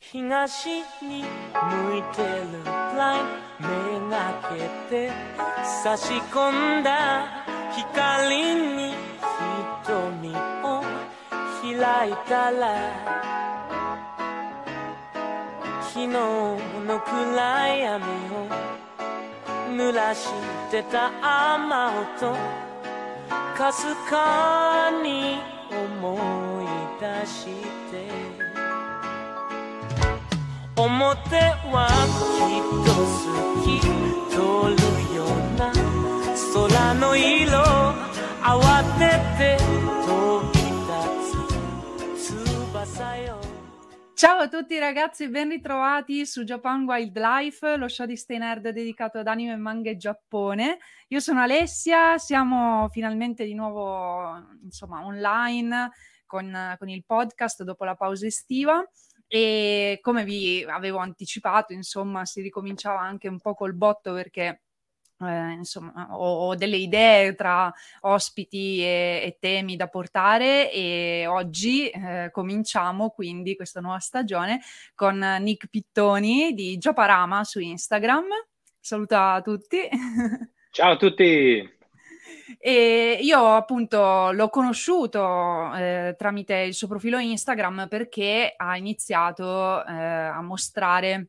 東に向いてるラインめがけて差し込んだ光に瞳を開いたら昨日の暗闇を濡らしてた雨音かすかに思い出して表はきっと好き通るような空の色慌てて飛び立つ翼よ Ciao a tutti ragazzi, ben ritrovati su Japan Wildlife, lo show di Stay Nerd dedicato ad anime, manga e Giappone. Io sono Alessia, siamo finalmente di nuovo insomma online con, con il podcast dopo la pausa estiva e come vi avevo anticipato, insomma, si ricominciava anche un po' col botto perché eh, insomma, ho, ho, delle idee tra ospiti e, e, temi da portare e oggi eh, cominciamo quindi questa nuova stagione con Nick Pittoni di Gioparama su Instagram. Saluta a tutti. Ciao a tutti. E io appunto l'ho conosciuto eh, tramite il suo profilo Instagram perché ha iniziato eh, a mostrare,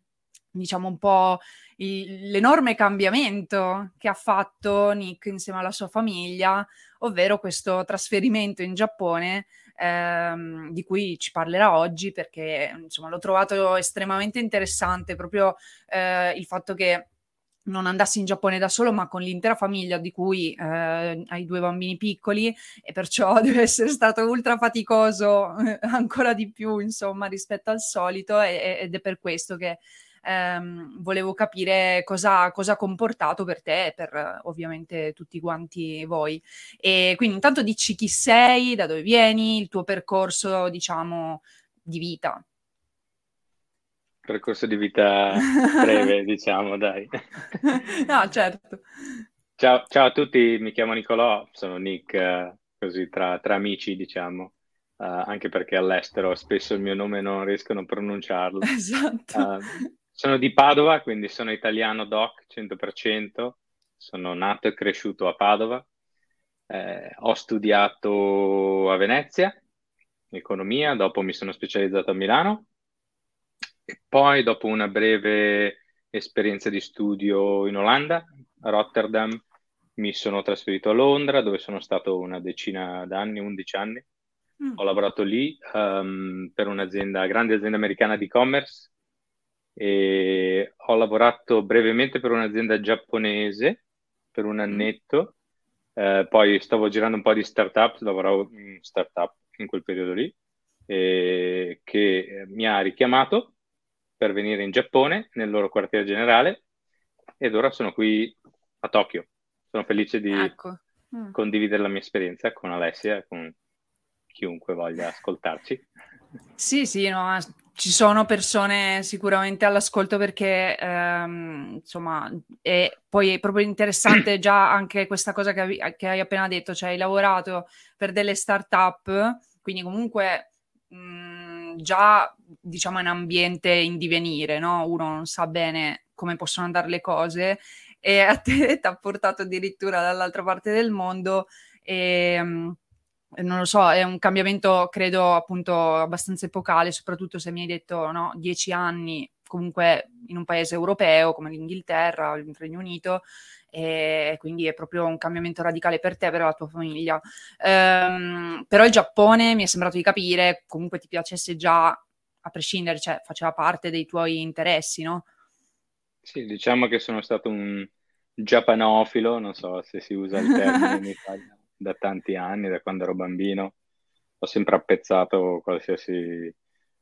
diciamo, un po' il, l'enorme cambiamento che ha fatto Nick insieme alla sua famiglia, ovvero questo trasferimento in Giappone. Ehm, di cui ci parlerà oggi perché insomma l'ho trovato estremamente interessante proprio eh, il fatto che non andassi in Giappone da solo, ma con l'intera famiglia, di cui eh, hai due bambini piccoli, e perciò deve essere stato ultra faticoso eh, ancora di più, insomma, rispetto al solito, e, ed è per questo che ehm, volevo capire cosa, cosa ha comportato per te e per ovviamente tutti quanti voi. E quindi intanto dici chi sei, da dove vieni, il tuo percorso, diciamo, di vita percorso di vita breve, diciamo, dai. No, certo. Ciao, ciao, a tutti, mi chiamo Nicolò, sono Nick, uh, così tra, tra, amici, diciamo, uh, anche perché all'estero spesso il mio nome non riescono a pronunciarlo. Esatto. Uh, sono di Padova, quindi sono italiano doc 100%, sono nato e cresciuto a Padova, eh, ho studiato a Venezia, economia, dopo mi sono specializzato a Milano e poi, dopo una breve esperienza di studio in Olanda, a Rotterdam, mi sono trasferito a Londra, dove sono stato una decina d'anni, 11 anni. Mm. Ho lavorato lì um, per un'azienda, grande azienda americana di e-commerce e ho lavorato brevemente per un'azienda giapponese per un mm. annetto. Eh, poi stavo girando un po' di startup, lavoravo in startup in quel periodo lì, eh, che mi ha richiamato per venire in Giappone, nel loro quartiere generale, ed ora sono qui a Tokyo. Sono felice di ecco. mm. condividere la mia esperienza con Alessia e con chiunque voglia ascoltarci. Sì, sì, no, ci sono persone sicuramente all'ascolto perché ehm, insomma e poi è proprio interessante già anche questa cosa che, avevi, che hai appena detto, cioè hai lavorato per delle start-up, quindi comunque mh, mm, già diciamo in ambiente in divenire, no? Uno non sa bene come possono andare le cose e a te ti ha portato addirittura dall'altra parte del mondo e mm, non lo so, è un cambiamento credo appunto abbastanza epocale, soprattutto se mi hai detto no, dieci anni comunque in un paese europeo come l'Inghilterra, il Regno Unito, e quindi è proprio un cambiamento radicale per te per la tua famiglia. Um, però il Giappone mi è sembrato di capire, comunque ti piacesse già a prescindere, cioè faceva parte dei tuoi interessi, no? Sì, diciamo che sono stato un giappanofilo, non so se si usa il termine in Italia, da tanti anni, da quando ero bambino. Ho sempre apprezzato qualsiasi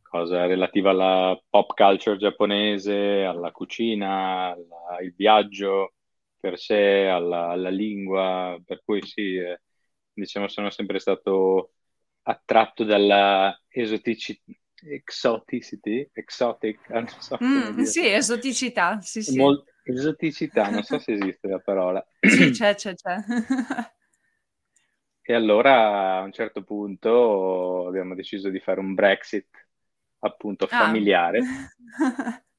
cosa relativa alla pop culture giapponese, alla cucina, alla, al viaggio per sé, alla, alla lingua, per cui sì, eh, diciamo sono sempre stato attratto dalla esoticità exoticity, exotic, non so mm, sì, esoticità, sì, sì. Mol- esoticità, non so se esiste la parola. sì, c'è, c'è, c'è. e allora a un certo punto abbiamo deciso di fare un Brexit appunto ah. familiare. Ah.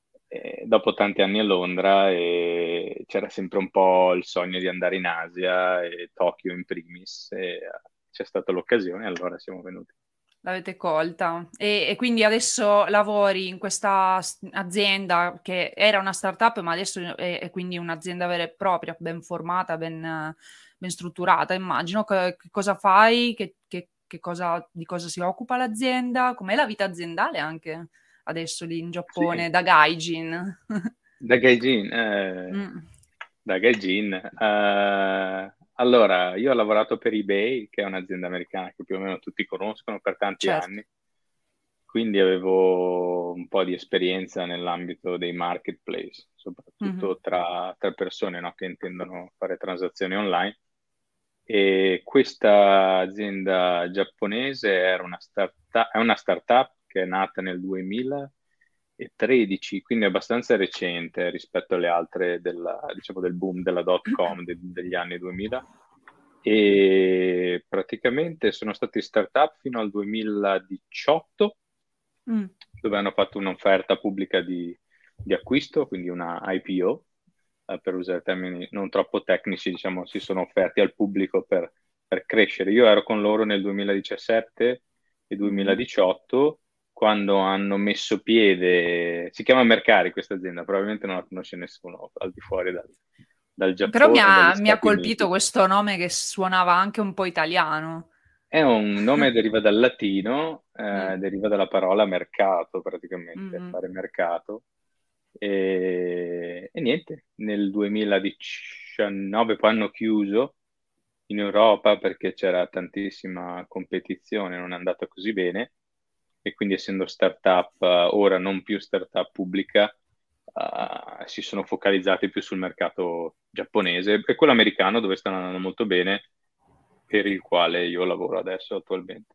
dopo tanti anni a Londra e c'era sempre un po' il sogno di andare in Asia e Tokyo in primis e c'è stata l'occasione e allora siamo venuti. L'avete colta e, e, quindi adesso lavori in questa azienda che era una startup ma adesso è, è quindi un'azienda vera e propria, ben formata, ben, ben strutturata immagino. Che, che cosa fai? Che, che, cosa, di cosa si occupa l'azienda? Com'è la vita aziendale anche adesso lì in Giappone sì. da Gaijin? da Gaijin? Eh, mm. Da Gaijin. Eh, allora, io ho lavorato per eBay, che è un'azienda americana che più o meno tutti conoscono per tanti certo. anni, quindi avevo un po' di esperienza nell'ambito dei marketplace, soprattutto mm-hmm. tra, tra, persone no, che intendono fare transazioni online. E questa azienda giapponese era una startup, è una startup che è nata nel 2013, quindi abbastanza recente rispetto alle altre della, diciamo, del boom della dot com de, degli anni 2000 e praticamente sono stati startup fino al 2018 mm. dove hanno fatto un'offerta pubblica di, di acquisto, quindi una IPO, eh, per usare termini non troppo tecnici, diciamo, si sono offerti al pubblico per, per crescere. Io ero con loro nel 2017 e 2018 quando hanno messo piede, si chiama Mercari questa azienda, probabilmente non la conosce nessuno al di fuori dal, dal Giappone. Però mi ha, mi ha colpito Uniti. questo nome che suonava anche un po' italiano. È un nome che deriva dal latino, eh, mm. deriva dalla parola mercato praticamente, mm. fare mercato. E, e, niente, nel 2019 poi hanno chiuso in Europa perché c'era tantissima competizione, non è andata così bene e quindi essendo startup, ora non più startup pubblica, uh, si sono focalizzati più sul mercato giapponese e quello americano dove stanno andando molto bene, per il quale io lavoro adesso attualmente.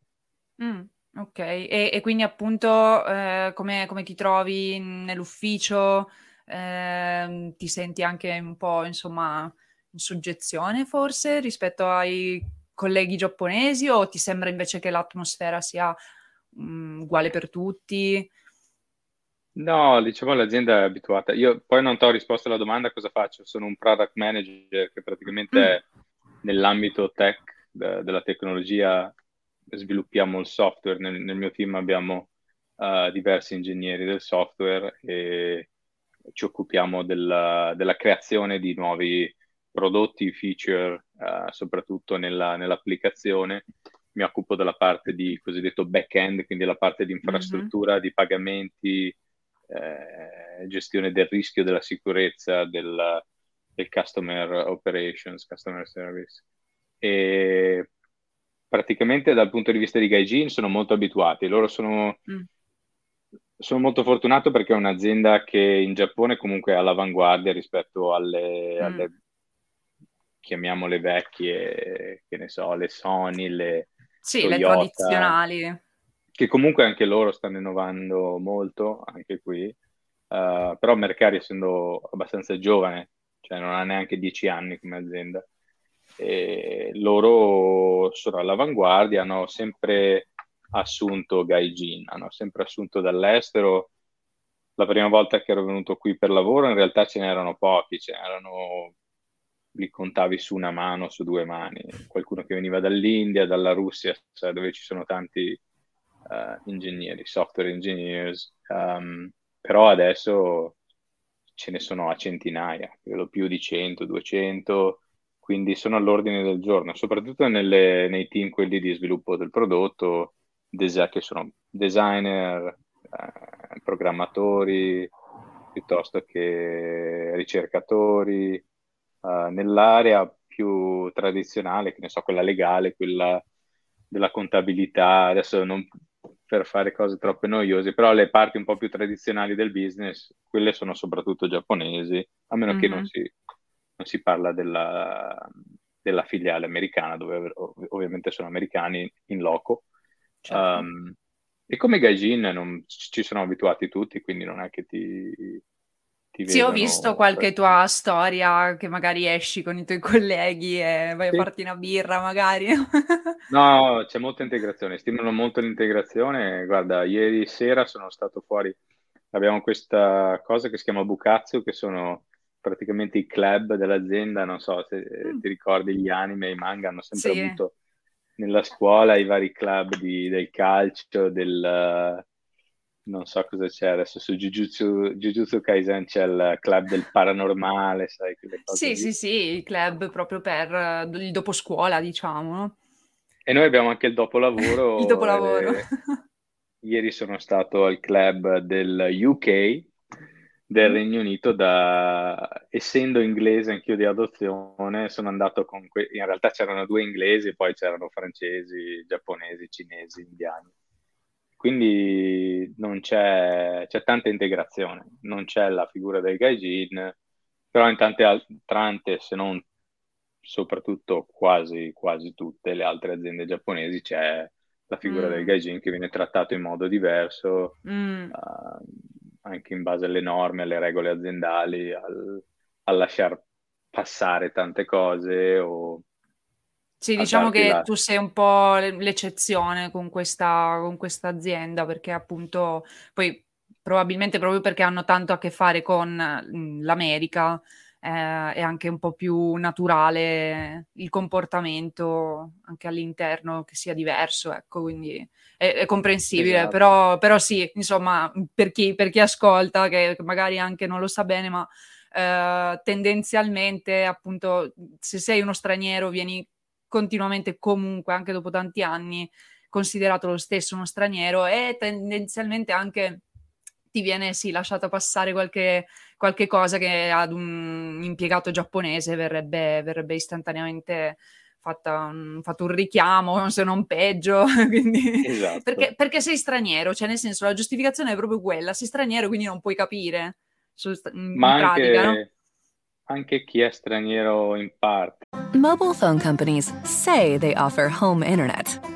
Mm, ok, e, e, quindi appunto eh, come, come, ti trovi nell'ufficio? Eh, ti senti anche un po' insomma in soggezione forse rispetto ai colleghi giapponesi o ti sembra invece che l'atmosfera sia mh, mm, uguale per tutti? No, diciamo l'azienda è abituata. Io poi non ti ho risposto alla domanda cosa faccio. Sono un product manager che praticamente mm. è nell'ambito tech de- della tecnologia sviluppiamo il software. Nel, nel mio team abbiamo uh, diversi ingegneri del software e ci occupiamo della, della creazione di nuovi prodotti, feature, uh, soprattutto nella, nell'applicazione mi occupo della parte di cosiddetto back-end, quindi la parte di mhm. infrastruttura, mm-hmm. di pagamenti, eh, gestione del rischio, della sicurezza, del, del, customer operations, customer service. E praticamente dal punto di vista di Gaijin sono molto abituati, loro sono... Mm. Sono molto fortunato perché è un'azienda che in Giappone comunque è all'avanguardia rispetto alle, mm. alle chiamiamole vecchie, che ne so, le Sony, le, sì, Toyota, le tradizionali. Che comunque anche loro stanno innovando molto, anche qui. Uh, però Mercari, essendo abbastanza giovane, cioè non ha neanche dieci anni come azienda, e loro sono all'avanguardia, hanno sempre assunto Gaijin, hanno sempre assunto dall'estero. La prima volta che ero venuto qui per lavoro in realtà ce n'erano pochi, ce n'erano li contavi su una mano, su due mani. Qualcuno che veniva dall'India, dalla Russia, cioè dove ci sono tanti uh, ingegneri, software engineers, um, però adesso ce ne sono a centinaia, credo più di 100, 200, quindi sono all'ordine del giorno, soprattutto nelle, nei team quelli di sviluppo del prodotto, che sono designer, uh, programmatori, piuttosto che ricercatori, uh, nell'area più tradizionale, che ne so, quella legale, quella della contabilità, adesso non, per fare cose troppo noiose, però le parti un po' più tradizionali del business, quelle sono soprattutto giapponesi, a meno mm-hmm. che non mhm. si, non si parla della, della, filiale americana, dove ov- ovviamente sono americani in loco. Certo. Um, e come gaijin non ci sono abituati tutti, quindi non è che ti, ti sì, ho visto qualche tua storia che magari esci con i tuoi colleghi e vai sì. a farti una birra magari. no, c'è molta integrazione, stimolano molto l'integrazione. Guarda, ieri sera sono stato fuori, abbiamo questa cosa che si chiama Bukatsu, che sono praticamente i club dell'azienda, non so se mm. ti ricordi gli anime, i manga, hanno sempre sì. avuto nella scuola i vari club di, del calcio, del non so cosa c'è adesso su Jujutsu, Jujutsu Kaisen c'è il club del paranormale, sai? Sì, lì. sì, sì, il club proprio per uh, il doposcuola, diciamo. E noi abbiamo anche il dopolavoro. il dopolavoro. E... Ieri sono stato al club del UK, del. Regno Unito, da... essendo inglese anch'io di adozione, sono andato con... Que... In realtà c'erano due inglesi, poi c'erano francesi, giapponesi, cinesi, indiani quindi non c'è, c'è, tanta integrazione, non c'è la figura del gaijin, però in tante altre, se non soprattutto quasi, quasi tutte le altre aziende giapponesi c'è la figura mm. del gaijin che viene trattato in modo diverso, mm. uh, anche in base alle norme, alle regole aziendali, al, a lasciar passare tante cose o sì, diciamo che la... tu sei un po' l'eccezione con questa, con questa azienda, perché appunto poi probabilmente proprio perché hanno tanto a che fare con mhmm, l'America, eh, è anche un po' più naturale il comportamento anche all'interno che sia diverso, ecco, quindi è, è comprensibile, esatto. però, però, sì, insomma, per chi, per chi, ascolta, che magari anche non lo sa bene, ma eh, tendenzialmente appunto se sei uno straniero vieni continuamente comunque, anche dopo tanti anni, considerato lo stesso uno straniero e tendenzialmente anche ti viene sì lasciato passare qualche, qualche cosa che ad un impiegato giapponese verrebbe, verrebbe istantaneamente fatta un, fatto un richiamo, se non peggio, quindi, esatto. perché, perché, sei straniero, cioè nel senso la giustificazione è proprio quella, sei straniero quindi non puoi capire, Ma in pratica, anche, no? anche chi è straniero in parte. Mobile phone companies say they offer home internet.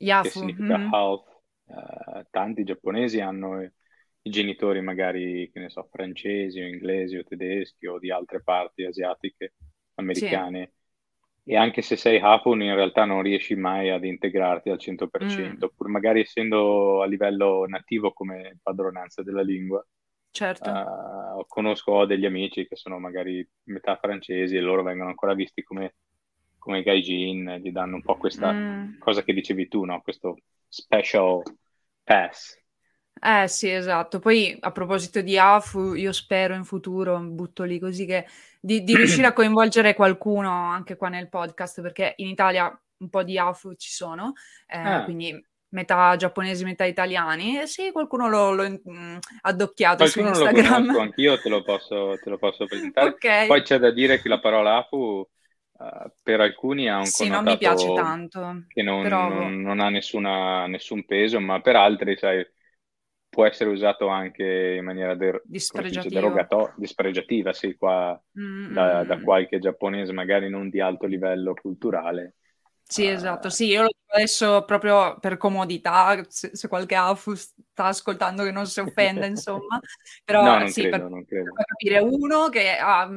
Yafu. che significa mm-hmm. health. Uh, tanti giapponesi hanno i genitori magari, che ne so, francesi o inglesi o tedeschi o di altre parti asiatiche, americane. Sì. E anche se sei Hapun, in realtà non riesci mai ad integrarti al 100%, mm. pur magari essendo a livello nativo come padronanza della lingua. Certo. Uh, conosco degli amici che sono magari metà francesi e loro vengono ancora visti come, come gaijin, gli danno un po' questa mm. cosa che dicevi tu, no? Questo special pass. Eh sì, esatto. Poi a proposito di AFU, io spero in futuro, butto lì così che di, di riuscire a coinvolgere qualcuno anche qua nel podcast, perché in Italia un po' di AFU ci sono, eh, ah. quindi metà giapponesi, metà italiani. E sì, qualcuno l'ho, l'ho mh, mm, addocchiato qualcuno su Instagram. Lo conosco, anch'io te lo posso, te lo posso presentare. okay. Poi c'è da dire che la parola AFU Uh, per alcuni ha un sì, non mi piace tanto, che non, però... non, non ha nessuna, nessun peso, ma per altri, sai, può essere usato anche in maniera der- derogato- dispregiativa, sì, qua mm-hmm. da, da, qualche giapponese magari non di alto livello culturale. Sì, uh, esatto, sì, io lo dico adesso proprio per comodità, se, se qualche AFU sta ascoltando che non si offenda, insomma, però no, non sì, credo, per, non credo. per capire uno che ha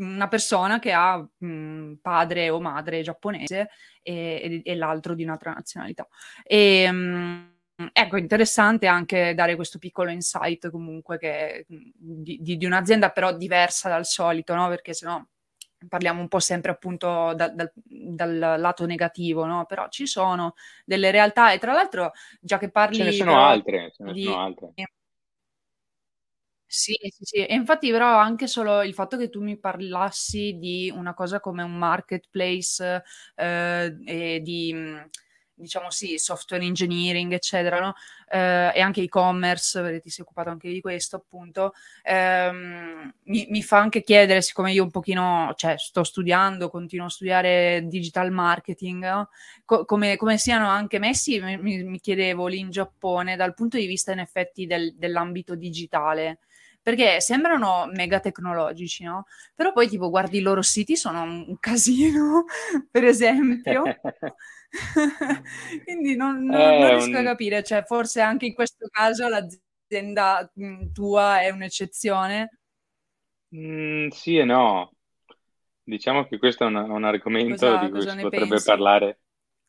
una persona che ha mh, padre o madre giapponese e, e, e, l'altro di un'altra nazionalità. E, mh, ecco, interessante anche dare questo piccolo insight comunque che, di, di, di, un'azienda però diversa dal solito, no? Perché sennò parliamo un po' sempre appunto da, da, dal lato negativo, no? Però ci sono delle realtà e tra l'altro già che parli... Ce ne sono però, altre, ce ne di... sono altre. Sì, sì, sì. E infatti però anche solo il fatto che tu mi parlassi di una cosa come un marketplace eh, e di diciamo sì, software engineering, eccetera, no? eh, e anche e-commerce, perché ti sei occupato anche di questo, appunto, ehm, mi, mi, fa anche chiedere, siccome io un pochino, cioè, sto studiando, continuo a studiare digital marketing, no? Co- come, come, siano anche messi, mi, mi, chiedevo lì in Giappone, dal punto di vista in effetti del, dell'ambito digitale perché sembrano mega tecnologici, no? Però poi tipo guardi i loro siti, sono un casino, per esempio. Quindi non, non, non riesco un... a capire, cioè forse anche in questo caso l'azienda mhmm, tua è un'eccezione. Mm, sì e no. Diciamo che questo è un, un argomento cosa, di cui si potrebbe, parlare,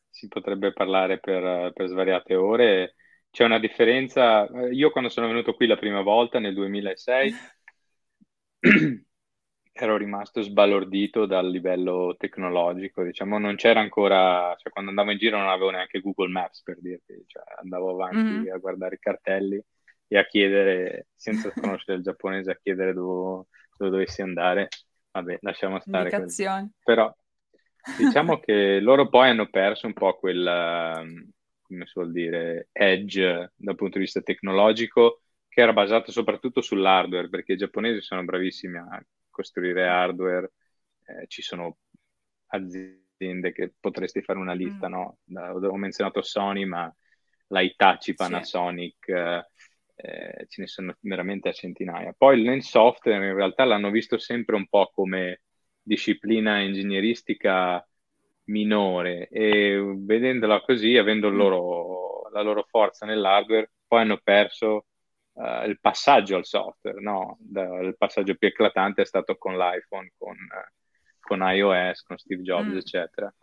si potrebbe parlare per, per svariate ore. C'è una differenza. Io quando sono venuto qui la prima volta nel 2006 ero rimasto sbalordito dal livello tecnologico, diciamo, non c'era ancora, cioè quando andavo in giro non avevo neanche Google Maps per dirti, cioè andavo avanti mm-hmm. a guardare i cartelli e a chiedere, senza conoscere il giapponese, a chiedere dove, dove dovessi andare, vabbè, lasciamo stare. Però diciamo che loro poi hanno perso un po' quel, come si vuol dire, edge dal punto di vista tecnologico, che era basato soprattutto sull'hardware, perché i giapponesi sono bravissimi a costruire hardware, eh, ci sono aziende che potresti fare una lista, mm. no? Ho menzionato Sony, ma la Hitachi, Panasonic, sì. eh, ce ne sono veramente a centinaia. Poi nel software in realtà l'hanno visto sempre un po' come disciplina ingegneristica minore e vedendola così, avendo mm. loro, la loro forza nell'hardware, poi hanno perso uh, il passaggio al software, no? Da, il passaggio più eclatante è stato con l'iPhone, con, uh, con iOS, con Steve Jobs, mm. eccetera.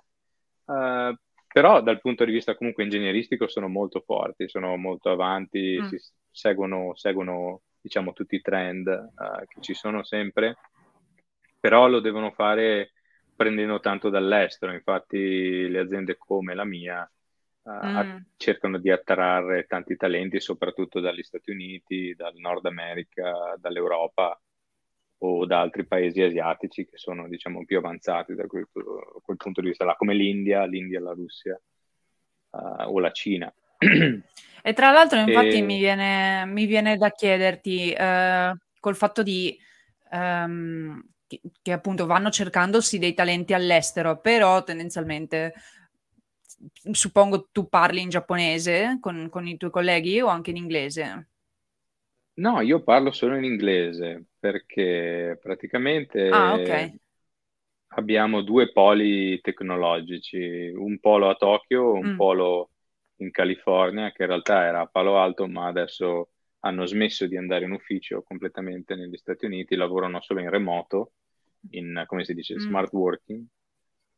Uh, però dal punto di vista comunque ingegneristico sono molto forti, sono molto avanti, mm. seguono, seguono, diciamo tutti i trend che ci sono sempre, però lo devono fare prendendo tanto dall'estero, infatti le aziende come la mia mm. cercano di attrarre tanti talenti, soprattutto dagli Stati Uniti, dal Nord America, dall'Europa o da altri paesi asiatici che sono, diciamo, più avanzati da quel, quel punto di vista, là, come l'India, l'India, la Russia uh, o la Cina. E tra l'altro, infatti, e... mi, viene, mi, viene, da chiederti, eh, col fatto di... Um, che, che, appunto vanno cercandosi dei talenti all'estero, però tendenzialmente suppongo tu parli in giapponese con, con i tuoi colleghi o anche in inglese? No, io parlo solo in inglese perché praticamente ah, okay. abbiamo due poli tecnologici, un polo a Tokyo, un mm. polo in California, che in realtà era a Palo Alto, ma adesso hanno smesso di andare in ufficio completamente negli Stati Uniti, lavorano solo in remoto, in, come si dice, mm. smart working.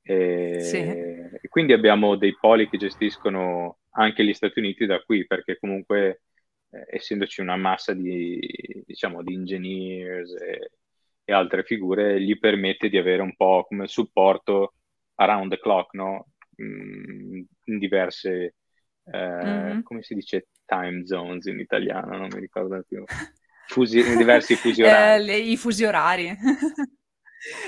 E, sì. e quindi abbiamo dei poli che gestiscono anche gli Stati Uniti da qui, perché comunque eh, essendoci una massa di, diciamo, di engineers e, e, altre figure, gli permette di avere un po' come supporto around the clock, no? Mm, in diverse, eh, mm-hmm. come si dice, time zones in italiano, non mi ricordo più. Fusi- diversi fusi orari. Eh, I fusi orari.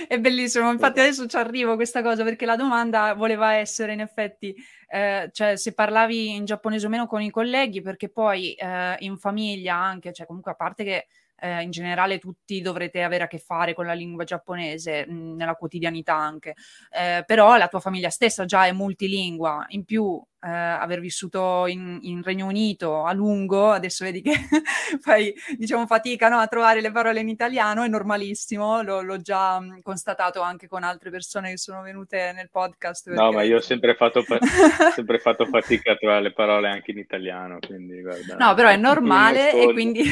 È bellissimo, infatti adesso ci arrivo a questa cosa perché la domanda voleva essere in effetti, eh, cioè se parlavi in giapponese o meno con i colleghi, perché poi eh, in famiglia anche, cioè comunque a parte che eh, in generale tutti dovrete avere a che fare con la lingua giapponese mh, mm, nella quotidianità anche, eh, però la tua famiglia stessa già è multilingua, in più eh, aver vissuto in, in, Regno Unito a lungo, adesso vedi che fai diciamo fatica no, a trovare le parole in italiano, è normalissimo, l'ho, l'ho già mh, constatato anche con altre persone che sono venute nel podcast. Perché... No, ma io ho sempre fatto, fa- sempre fatto fatica a trovare le parole anche in italiano, quindi guarda. No, però è normale e quindi,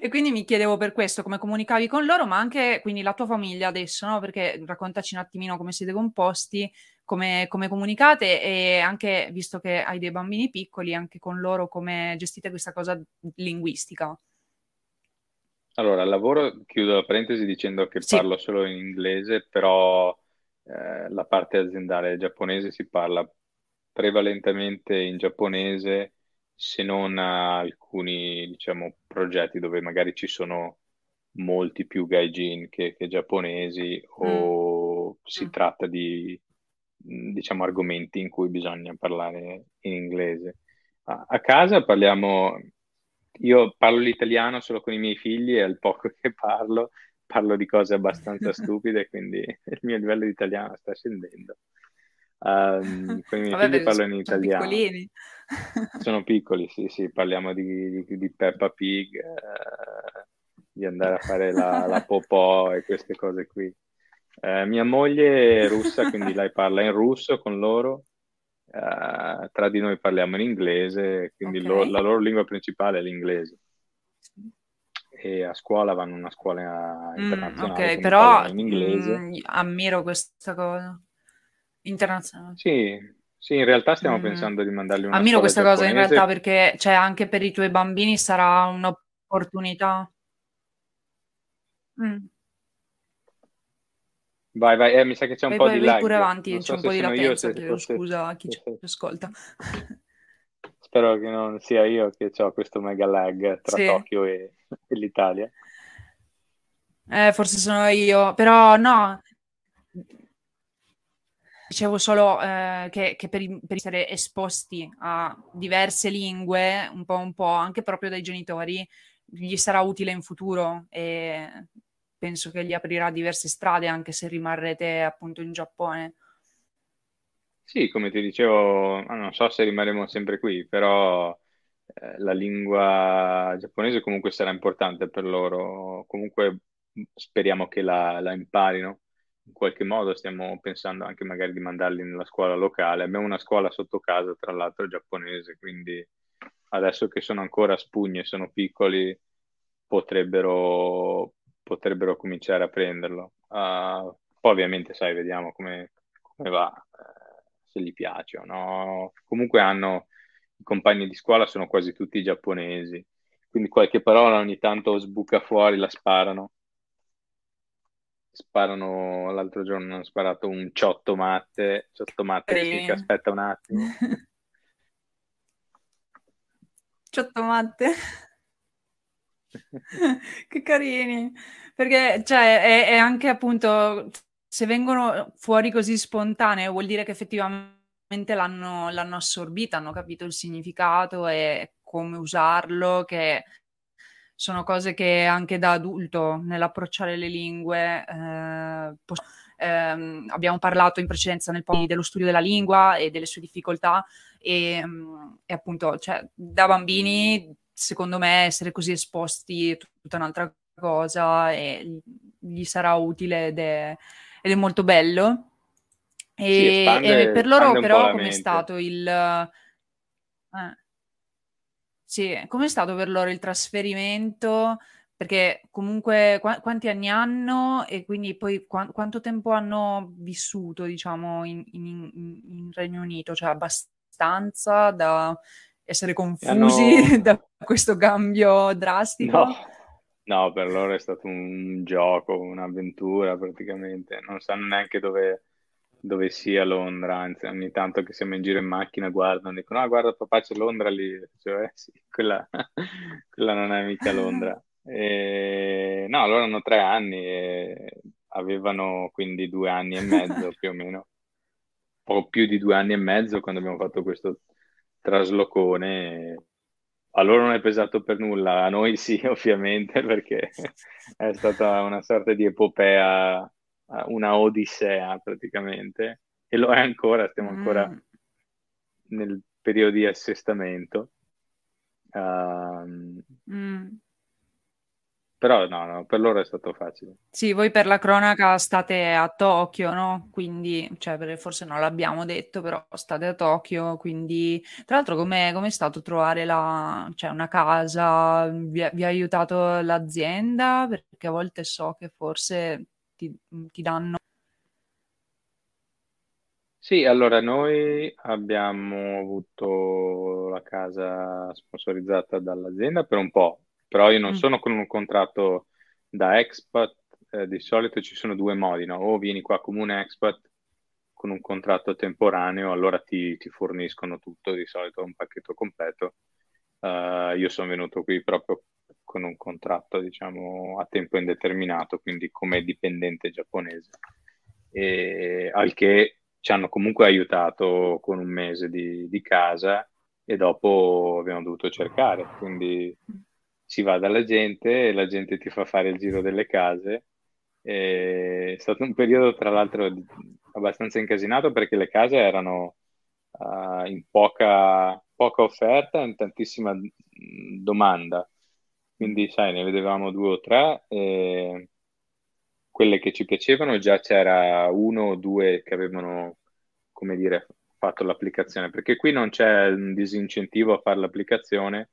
e quindi mi chiedevo per questo come comunicavi con loro, ma anche quindi la tua famiglia adesso, no? Perché raccontaci un attimino come siete composti, come, come, comunicate e anche, visto che hai dei bambini piccoli, anche con loro come gestite questa cosa linguistica? Allora, al lavoro chiudo la parentesi dicendo che Sì. parlo solo in inglese, però eh, la parte aziendale giapponese si parla prevalentemente in giapponese, se non alcuni, diciamo, progetti dove magari ci sono molti più gaijin che, che giapponesi o si Mm. tratta di, diciamo, argomenti in cui bisogna parlare in inglese. A, a casa parliamo, io parlo l'italiano solo con i miei figli e al poco che parlo, parlo di cose abbastanza stupide, quindi il mio livello di italiano sta scendendo. Um, con i miei Vabbè, figli parlo in italiano. piccolini. Sono piccoli, sì, sì, parliamo di, di- di Peppa Pig, eh, di andare a fare la, la popò e queste cose qui. Eh, mia moglie è russa, quindi lei parla in russo con loro. Eh, tra di noi parliamo in inglese, quindi Ok. lo- la loro lingua principale è l'inglese. E a scuola vanno a una scuola Mm, internazionale, ok, quindi però in inglese. mm, ammiro questa cosa. Internazionale. Sì, sì, in realtà stiamo Mm. pensando di mandarli una Ammiro questa cosa in giapponese. realtà perché cioè, anche per i tuoi bambini sarà un'opportunità. Mm. Vai, vai, eh, mi sa che c'è un Vai, po' vai, di vai lag. pure avanti, Non c'è so un po' di sono io, latenza, se chiedo forse... scusa a chi ci ascolta. Spero che non sia io che ho questo mega lag tra Sì. Tokyo e, e l'Italia. Eh, forse sono io, però no. Dicevo solo eh, che, che per, per essere esposti a diverse lingue, un po' un po', anche proprio dai genitori, gli sarà utile in futuro e penso che gli aprirà diverse strade anche se rimarrete appunto in Giappone. Sì, come ti dicevo, non so se rimarremo sempre qui, però eh, la lingua giapponese comunque sarà importante per loro. Comunque mh, speriamo che la, la imparino in qualche modo. Stiamo pensando anche magari di mandarli nella scuola locale. Abbiamo una scuola sotto casa, tra l'altro giapponese, quindi adesso che sono ancora spugne, sono piccoli, potrebbero, potrebbero cominciare a prenderlo. Ah, poi ovviamente, sai, vediamo come, come va, eh, se gli piace o no. Comunque hanno, i compagni di scuola sono quasi tutti giapponesi, quindi qualche parola ogni tanto sbuca fuori, la sparano. Sparano, l'altro giorno hanno sparato un ciotto matte, ciotto matte che Carini. aspetta un attimo. Ciottomatte. Che carini, perché cioè, è, è anche appunto se vengono fuori così spontanee vuol dire che effettivamente l'hanno, l'hanno assorbita, hanno capito il significato e come usarlo, che sono cose che anche da adulto nell'approcciare le lingue eh, pos- ehm, abbiamo parlato in precedenza nel podcast dello studio della lingua e delle sue difficoltà e, mm, e appunto cioè, da bambini secondo me essere così esposti è tutta un'altra cosa e gli sarà utile ed è, ed è molto bello. Sì, E, espande, e per loro però com'è stato il... eh, sì, com'è stato per loro il trasferimento? Perché comunque qua- quanti anni hanno e quindi poi qua- quanto tempo hanno vissuto, diciamo, in- in- in Regno Unito? Cioè abbastanza da essere E confusi hanno... da questo cambio drastico? No, no, per loro è stato un gioco, un'avventura praticamente. Non sanno neanche dove, dove sia Londra, anzi, ogni tanto che siamo in giro in macchina guardano, dicono, ah, guarda papà c'è Londra lì. Cioè, eh, sì, quella, quella non è mica Londra. E... No, loro hanno tre anni e avevano quindi due anni e mezzo più o meno, o più di due anni e mezzo quando abbiamo fatto questo traslocone. A loro non è pesato per nulla, a noi sì, ovviamente, perché è stata una sorta di epopea, una odissea praticamente, e lo è ancora, stiamo ancora Mm, nel periodo di assestamento. Um, mm. Però no, no, per loro è stato facile. Sì, voi per la cronaca state a Tokyo, no? Quindi, cioè, forse non l'abbiamo detto, però state a Tokyo, quindi... Tra l'altro, com'è, com'è stato trovare la, cioè, una casa? Vi, ha- vi ha aiutato l'azienda? Perché a volte so che forse ti, ti danno... Sì, allora noi abbiamo avuto la casa sponsorizzata dall'azienda per un po', però io non mm. sono con un contratto da expat, eh, di solito ci sono due modi, no? o vieni qua come un expat con un contratto temporaneo, allora ti, ti forniscono tutto, di solito un pacchetto completo. Uh, io sono venuto qui proprio con un contratto, diciamo, a tempo indeterminato, quindi come dipendente giapponese, e, al che ci hanno comunque aiutato con un mese di, di casa e dopo abbiamo dovuto cercare, quindi si va dalla gente e la gente ti fa fare il giro delle case. E è stato un periodo, tra l'altro, abbastanza incasinato perché le case erano uh, in poca, poca offerta e in tantissima domanda. Quindi, sai, ne vedevamo due o tre e quelle che ci piacevano già c'era uno o due che avevano, come dire, fatto l'applicazione, perché qui non c'è un disincentivo a fare l'applicazione,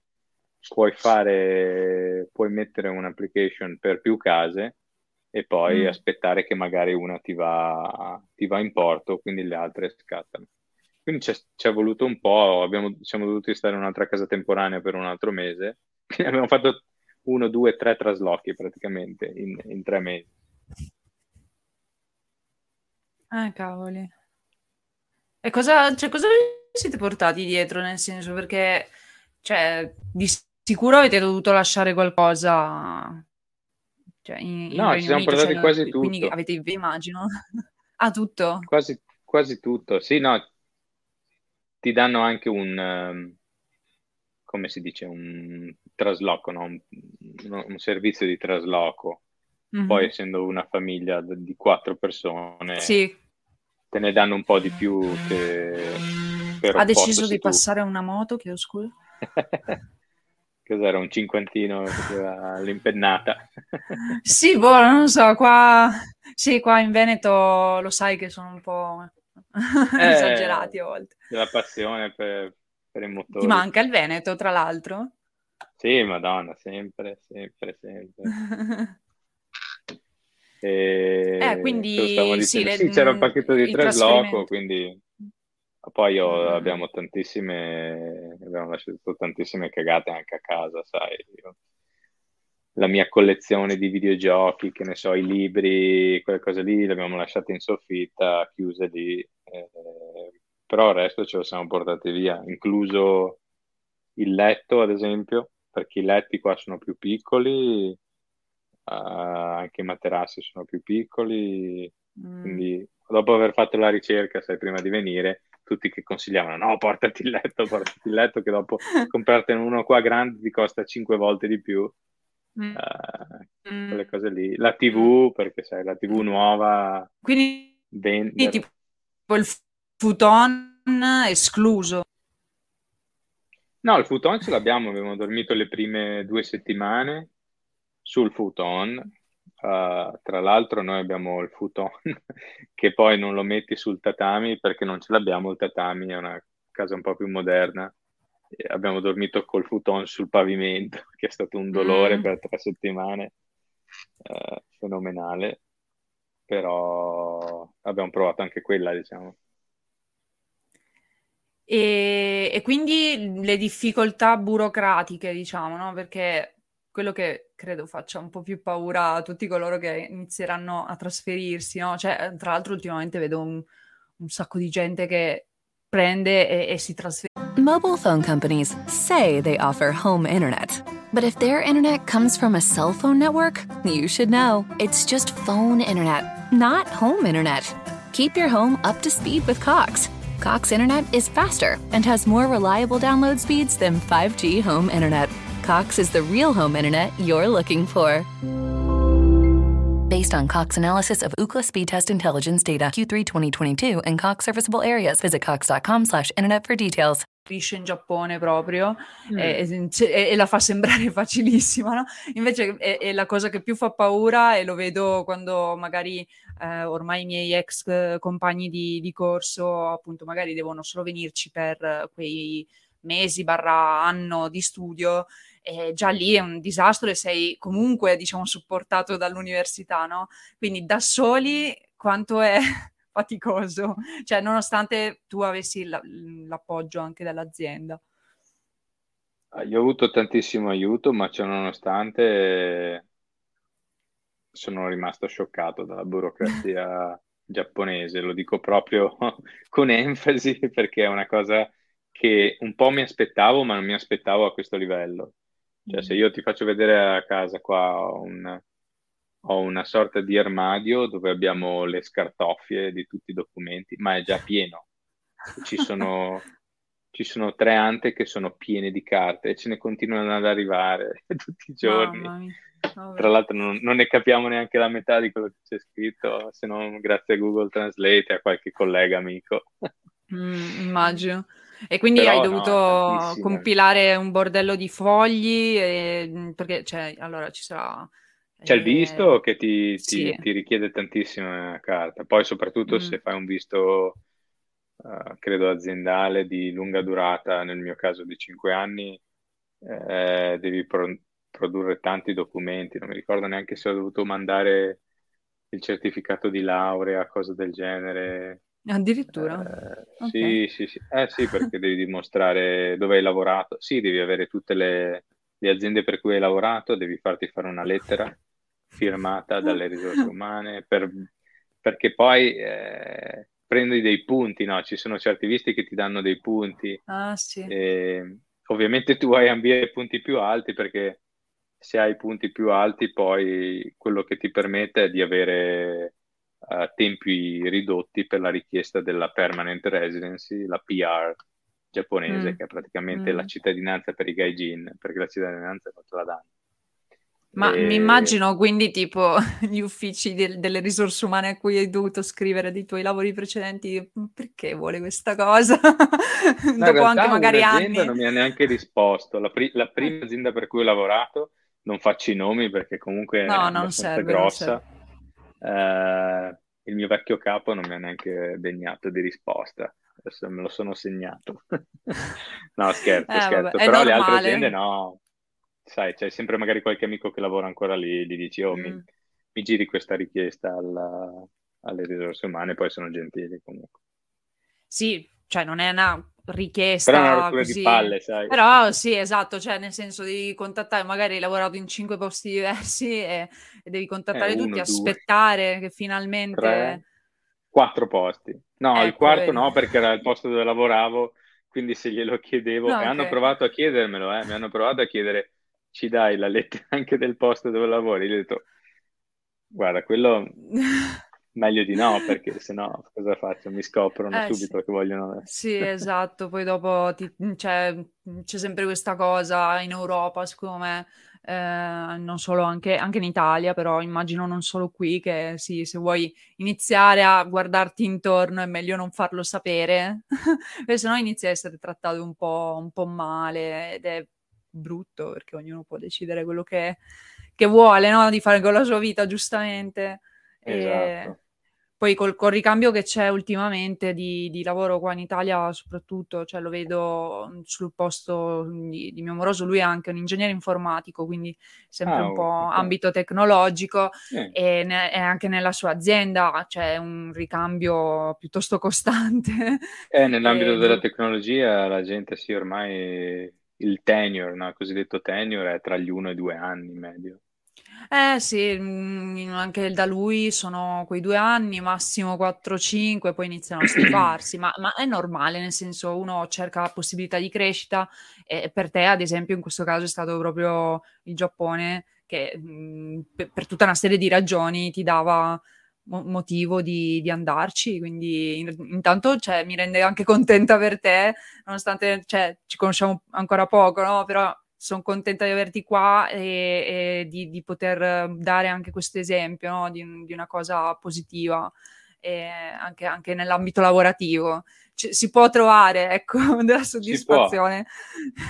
puoi fare, puoi mettere un'application per più case e poi mm. aspettare che magari una ti va, ti va in porto, quindi le altre scattano. Quindi ci è voluto un po', abbiamo, siamo dovuti stare in un'altra casa temporanea per un altro mese, abbiamo fatto uno, due, tre traslochi praticamente in, in tre mesi. Ah, cavoli. E cosa, cioè, cosa siete portati dietro, nel senso, perché, cioè, di sicuro avete dovuto lasciare qualcosa cioè, in, no, in ci siamo portati cioè, quasi tutto. Quindi avete, immagino. ah, tutto? Quasi, quasi tutto. Sì, no, ti danno anche un, um, come si dice, un trasloco, no? un, un, servizio di trasloco. Mm-hmm. Poi, essendo una famiglia di quattro persone, sì. te ne danno un po' di più che Ha deciso di tu. passare a una moto, chiedo scusa. Cos'era un cinquantino all'impennata? sì, boh, non so, qua, sì, qua in Veneto lo sai che sono un po' eh, esagerati a volte. La passione per, per i motori. Ti manca il Veneto, tra l'altro? Sì, madonna, sempre, sempre, sempre. e... Eh, quindi sì, le, sì, c'era un pacchetto di trasloco, quindi poi ho, abbiamo tantissime, abbiamo lasciato tantissime cagate anche a casa, sai. La mia collezione di videogiochi, che ne so, i libri, quelle cose lì, le abbiamo lasciate in soffitta, chiuse lì. Eh, però il resto ce lo siamo portati via, incluso il letto, ad esempio, perché i letti qua sono più piccoli, uh, anche i materassi sono più piccoli, mm. quindi dopo aver fatto la ricerca, sai, prima di venire, tutti che consigliavano no portati il letto portati il letto che dopo comprartene uno qua grande ti costa 5 volte di più mm. uh, mm. quelle cose lì la tv perché sai la tv nuova quindi vendere. tipo il futon escluso no il futon ce l'abbiamo abbiamo dormito le prime due settimane sul futon Uh, tra l'altro noi abbiamo il futon che poi non lo metti sul tatami perché non ce l'abbiamo il tatami, è una casa un po' più moderna. Abbiamo dormito col futon sul pavimento, che è stato un dolore mm. per tre settimane, uh, fenomenale, però abbiamo provato anche quella, diciamo. E, e quindi le difficoltà burocratiche, diciamo, no? Perché quello che credo faccia un po' più paura a tutti coloro che inizieranno a trasferirsi, no? Cioè, tra l'altro ultimamente vedo un, un sacco di gente che prende e, e si trasferisce. Mobile phone companies say they offer home internet. But if their internet comes from a cell phone network, you should know. It's just phone internet, not home internet. Keep your home up to speed with Cox. Cox internet is faster and has more reliable download speeds than 5G home internet. Cox is the real home internet you're looking for. Based on Cox analysis of Ookla speed test intelligence data Q3 2022 and Cox serviceable areas, visit cox.com/internet for details. in Giappone proprio mm. e, e, e, la fa sembrare facilissima, no? Invece è, è, la cosa che più fa paura e lo vedo quando magari eh, ormai i miei ex eh, compagni di, di corso appunto magari devono solo venirci per quei mesi barra anno di studio e già lì è un disastro e sei comunque, diciamo, supportato dall'università, no? Quindi da soli quanto è faticoso, cioè nonostante tu avessi la, l'appoggio anche dall'azienda. Io ho avuto tantissimo aiuto, ma ciononostante sono rimasto scioccato dalla burocrazia giapponese, lo dico proprio con enfasi perché è una cosa che un po' mi aspettavo, ma non mi aspettavo a questo livello. Cioè, se io ti faccio vedere a casa qua ho, un, ho una sorta di armadio dove abbiamo le scartoffie di tutti i documenti, ma è già pieno. Ci sono, ci sono tre ante che sono piene di carte e ce ne continuano ad arrivare tutti i giorni. Tra l'altro non, non, ne capiamo neanche la metà di quello che c'è scritto, se non grazie a Google Translate e a qualche collega amico. Mm, immagino. E quindi Però, hai dovuto no, compilare un bordello di fogli, e, perché cioè, allora ci sarà... C'è il eh, visto che ti, ti, sì. ti richiede tantissima carta, poi soprattutto mm. se fai un visto, uh, credo aziendale di lunga durata, nel mio caso di 5 anni, eh, devi pro- produrre tanti documenti, non mi ricordo neanche se ho dovuto mandare il certificato di laurea, cose del genere, Addirittura? Eh, okay. Sì, sì, sì. Eh, sì, perché devi dimostrare dove hai lavorato. Sì, devi avere tutte le, le, aziende per cui hai lavorato, devi farti fare una lettera firmata dalle risorse umane, per, perché poi eh, prendi dei punti, no? Ci sono certi visti che ti danno dei punti. Ah, sì. E, ovviamente tu hai ambire punti più alti perché se hai punti più alti poi quello che ti permette è di avere uh, tempi ridotti per la richiesta della permanent residency, la PR giapponese, mm. che è praticamente mm. la cittadinanza per i gaijin, perché la cittadinanza non te la danno. Ma e... mi immagino quindi tipo gli uffici de- delle risorse umane a cui hai dovuto scrivere dei tuoi lavori precedenti, perché vuole questa cosa? No, Dopo anche magari anni. non mi ha neanche risposto. La, pri- la, prima azienda per cui ho lavorato, non faccio i nomi perché comunque no, è non serve, grossa. Eh, il mio vecchio capo non mi ha neanche degnato di risposta. Adesso me lo sono segnato. no, scherzo, eh, scherzo. Vabbè, Però le altre aziende no. Sai, c'è sempre magari qualche amico che lavora ancora lì, gli dici, oh, mm. mi, mi, giri questa richiesta alla, alle risorse umane, poi sono gentili comunque. Sì, cioè non è una richiesta. Però è una rottura di palle, sai. Però sì, esatto, cioè nel senso di contattare, magari hai lavorato in cinque posti diversi e, e devi contattare eh, tutti, uno, aspettare due, che finalmente... Tre, quattro posti. No, ecco, il quarto vedi. no, perché era il posto dove lavoravo, quindi se glielo chiedevo... No, e okay. hanno provato a chiedermelo, eh, mi hanno provato a chiedere, ci dai la lettera anche del posto dove lavori? Io ho detto, guarda, quello meglio di no, perché se no cosa faccio? Mi scoprono eh, subito sì. che vogliono... Sì, esatto, poi dopo ti, cioè, c'è sempre questa cosa in Europa, secondo me, eh, non solo anche, anche, in Italia, però immagino non solo qui, che sì, se vuoi iniziare a guardarti intorno è meglio non farlo sapere, perché sennò inizi a essere trattato un po', un po' male ed è brutto, perché ognuno può decidere quello che, che vuole, no? Di fare con la sua vita, giustamente. Esatto. E poi col, col, ricambio che c'è ultimamente di, di, lavoro qua in Italia, soprattutto, cioè lo vedo mm, sul posto di, di, mio moroso, lui è anche un ingegnere informatico, quindi sempre ah, un po' okay. ambito tecnologico eh. e, ne, e, anche nella sua azienda c'è un ricambio piuttosto costante. Eh, nell'ambito e, della tecnologia la gente sì, ormai il tenure, no? il cosiddetto tenure è tra gli uno e due anni medio. Eh sì, mhmm, anche da lui sono quei due anni, massimo 4-5, poi iniziano a stufarsi, ma ma è normale, nel senso uno cerca possibilità di crescita e per te, ad esempio, in questo caso è stato proprio il Giappone che, mhmm, pe per tutta una serie di ragioni ti dava mo motivo di di andarci, quindi in intanto, cioè, mi rende anche contenta per te, nonostante, cioè, ci conosciamo ancora poco, no, però sono contenta di averti qua e, e di, di, poter dare anche questo esempio no? di, di, una cosa positiva anche, anche, nell'ambito lavorativo. C- si può trovare ecco, della soddisfazione.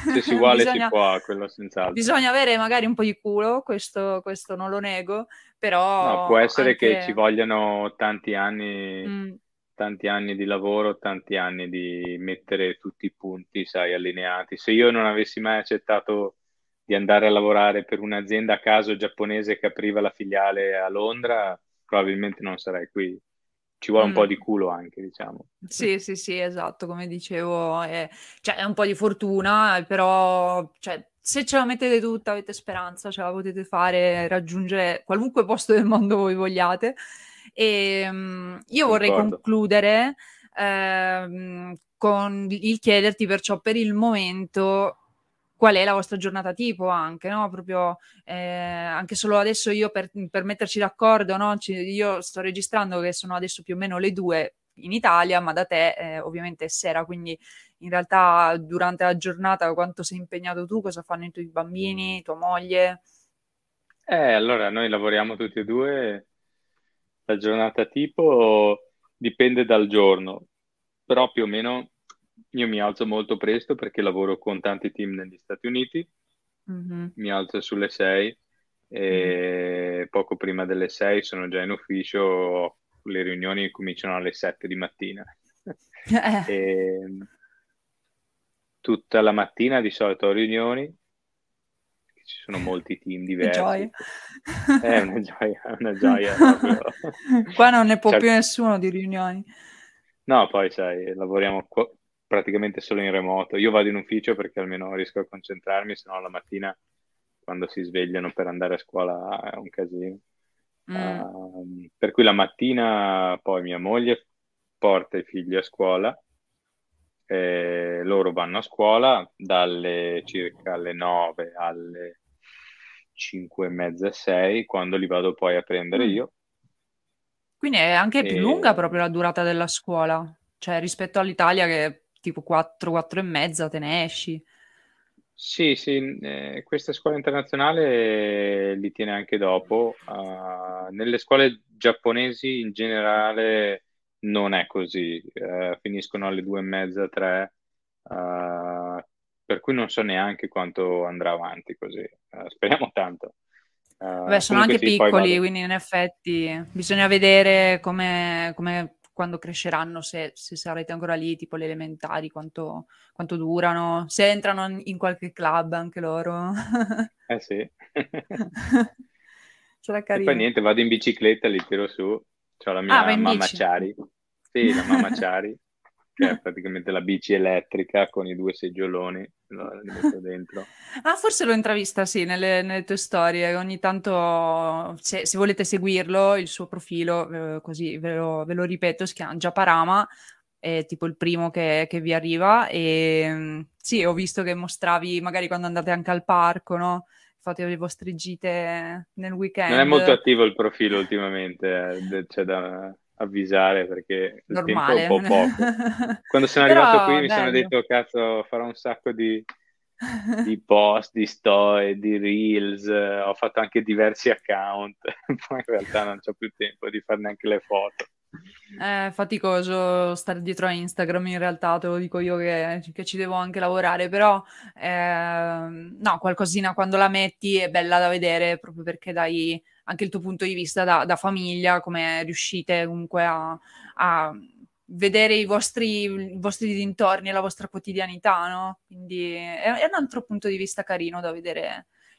Si Se si vuole bisogna, si può, quello senz'altro. Bisogna avere magari un po' di culo, questo, questo non lo nego, però... No, può essere anche... che ci vogliano tanti anni... Mm tanti anni di lavoro, tanti anni di mettere tutti i punti, sai, allineati. Se io non avessi mai accettato di andare a lavorare per un'azienda a caso giapponese che apriva la filiale a Londra, probabilmente non sarei qui. ci vuole un po' di culo anche, diciamo. Sì, sì, sì, esatto, come dicevo, è, cioè, è un po' di fortuna, però cioè, se ce la mettete tutta, avete speranza, ce la potete fare, raggiungere qualunque posto del mondo voi vogliate. E um, io vorrei concludere ehm, con il chiederti perciò per il momento qual è la vostra giornata tipo anche, no? Proprio eh, anche solo adesso io per, per metterci d'accordo, no? Ci, io sto registrando che sono adesso più o meno le due in Italia, ma da te eh, ovviamente è sera, quindi in realtà durante la giornata quanto sei impegnato tu, cosa fanno i tuoi bambini, tua moglie? Eh, allora noi lavoriamo tutti e due, la giornata tipo dipende dal giorno, però più o meno io mi alzo molto presto perché lavoro con tanti team negli Stati Uniti, mm-hmm. mi alzo sulle 6 e mm-hmm. poco prima delle 6 sono già in ufficio, le riunioni cominciano alle 7 di mattina. E, tutta la mattina di solito ho riunioni, ci sono molti team diversi. Gioia. È una gioia, una gioia. Qua non ne può cioè, più nessuno di riunioni. No, poi sai, lavoriamo qua, praticamente solo in remoto. Io vado in ufficio perché almeno riesco a concentrarmi, se no la mattina quando si svegliano per andare a scuola è un casino. Mm. Uh, per cui la mattina poi mia moglie porta i figli a scuola, e loro vanno a scuola dalle circa le 9 alle 5 e mezza, 6, quando li vado poi a prendere mm. io. Quindi è anche più lunga proprio la durata della scuola, cioè rispetto all'Italia che tipo 4, 4 e mezza te ne esci. Sì, sì, eh, questa scuola internazionale li tiene anche dopo. Uh, nelle scuole giapponesi in generale non è così, uh, finiscono alle due e mezza, tre, uh, per cui non so neanche quanto andrà avanti così. speriamo tanto. Beh, sono anche sì, piccoli, quindi in effetti bisogna vedere come, come quando cresceranno, se, se, sarete ancora lì, tipo le elementari, quanto, quanto durano, se entrano in qualche club anche loro. eh sì. Sarà carino. E poi niente, vado in bicicletta, li tiro su, ho la mia ah, mamma Ciari. Sì, la mamma Ciari che è praticamente la bici elettrica con i due seggioloni, dentro. Ah, forse l'ho intravista, sì, nelle, nelle tue storie. Ogni tanto, se, se, volete seguirlo, il suo profilo, eh, così ve lo, ve lo, ripeto, si chiama Giaparama, è tipo il primo che, che vi arriva. E sì, ho visto che mostravi magari quando andate anche al parco, no? Fate le vostre gite nel weekend. Non è molto attivo il profilo ultimamente, eh, c'è da avvisare perché il Normale. tempo è un po' poco. Quando sono Però, arrivato qui mi sono detto, cazzo, farò un sacco di, di post, di storie, di reels, ho fatto anche diversi account, poi in realtà non ho più tempo di fare neanche le foto. È faticoso stare dietro a Instagram, in realtà te lo dico io che, che ci devo anche lavorare, però eh, no, qualcosina quando la metti è bella da vedere proprio perché dai anche il tuo punto di vista da, da famiglia, come riuscite comunque a, a vedere i vostri, i vostri, dintorni e la vostra quotidianità, no? Quindi è, è un altro punto di vista carino da vedere.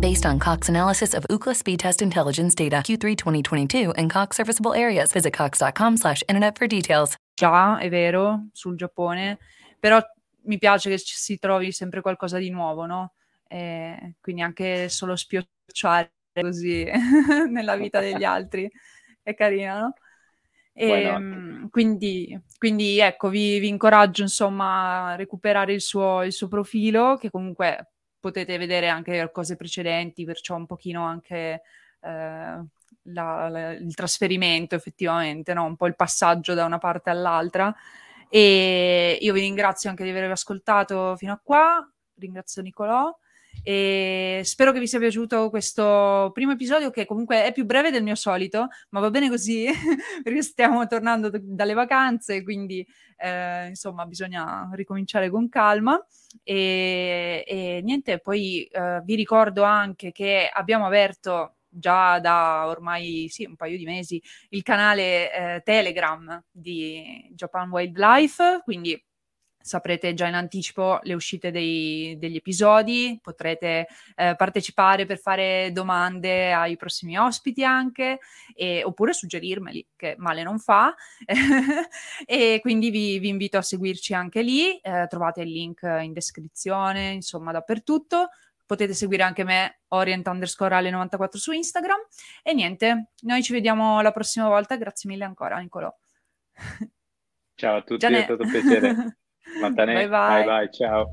Based on Cox analysis of Ookla speed test intelligence data Q3 2022 and Cox serviceable areas, visit cox.com/internet for details. Già, è vero, sul Giappone, però mi piace che ci si trovi sempre qualcosa di nuovo, no? E quindi anche solo spiocciare così nella vita degli altri è carino, no? E, ehm, quindi, quindi, ecco, vi, vi, incoraggio insomma a recuperare il suo, il suo, profilo, che comunque potete vedere anche cose precedenti, perciò un pochino anche eh, la, la, il trasferimento effettivamente, no? un po' il passaggio da una parte all'altra. E io vi ringrazio anche di aver ascoltato fino a qua, ringrazio Nicolò E spero che vi sia piaciuto questo primo episodio, che comunque è più breve del mio solito, ma va bene così perché stiamo tornando d- dalle vacanze, quindi eh, insomma bisogna ricominciare con calma. E, e niente, poi eh, vi ricordo anche che abbiamo aperto già da ormai sì, un paio di mesi il canale eh, Telegram di Japan Wildlife, quindi saprete già in anticipo le uscite dei, degli episodi, potrete eh, partecipare per fare domande ai prossimi ospiti anche, e, oppure suggerirmeli, che male non fa. e quindi vi, vi, invito a seguirci anche lì, eh, trovate il link in descrizione, insomma dappertutto. Potete seguire anche me, orient underscore alle 94 su Instagram. E niente, noi ci vediamo la prossima volta. Grazie mille ancora, Nicolò. Ciao a tutti, Gianè. è stato un piacere. Matane, bye bye. bye, bye ciao.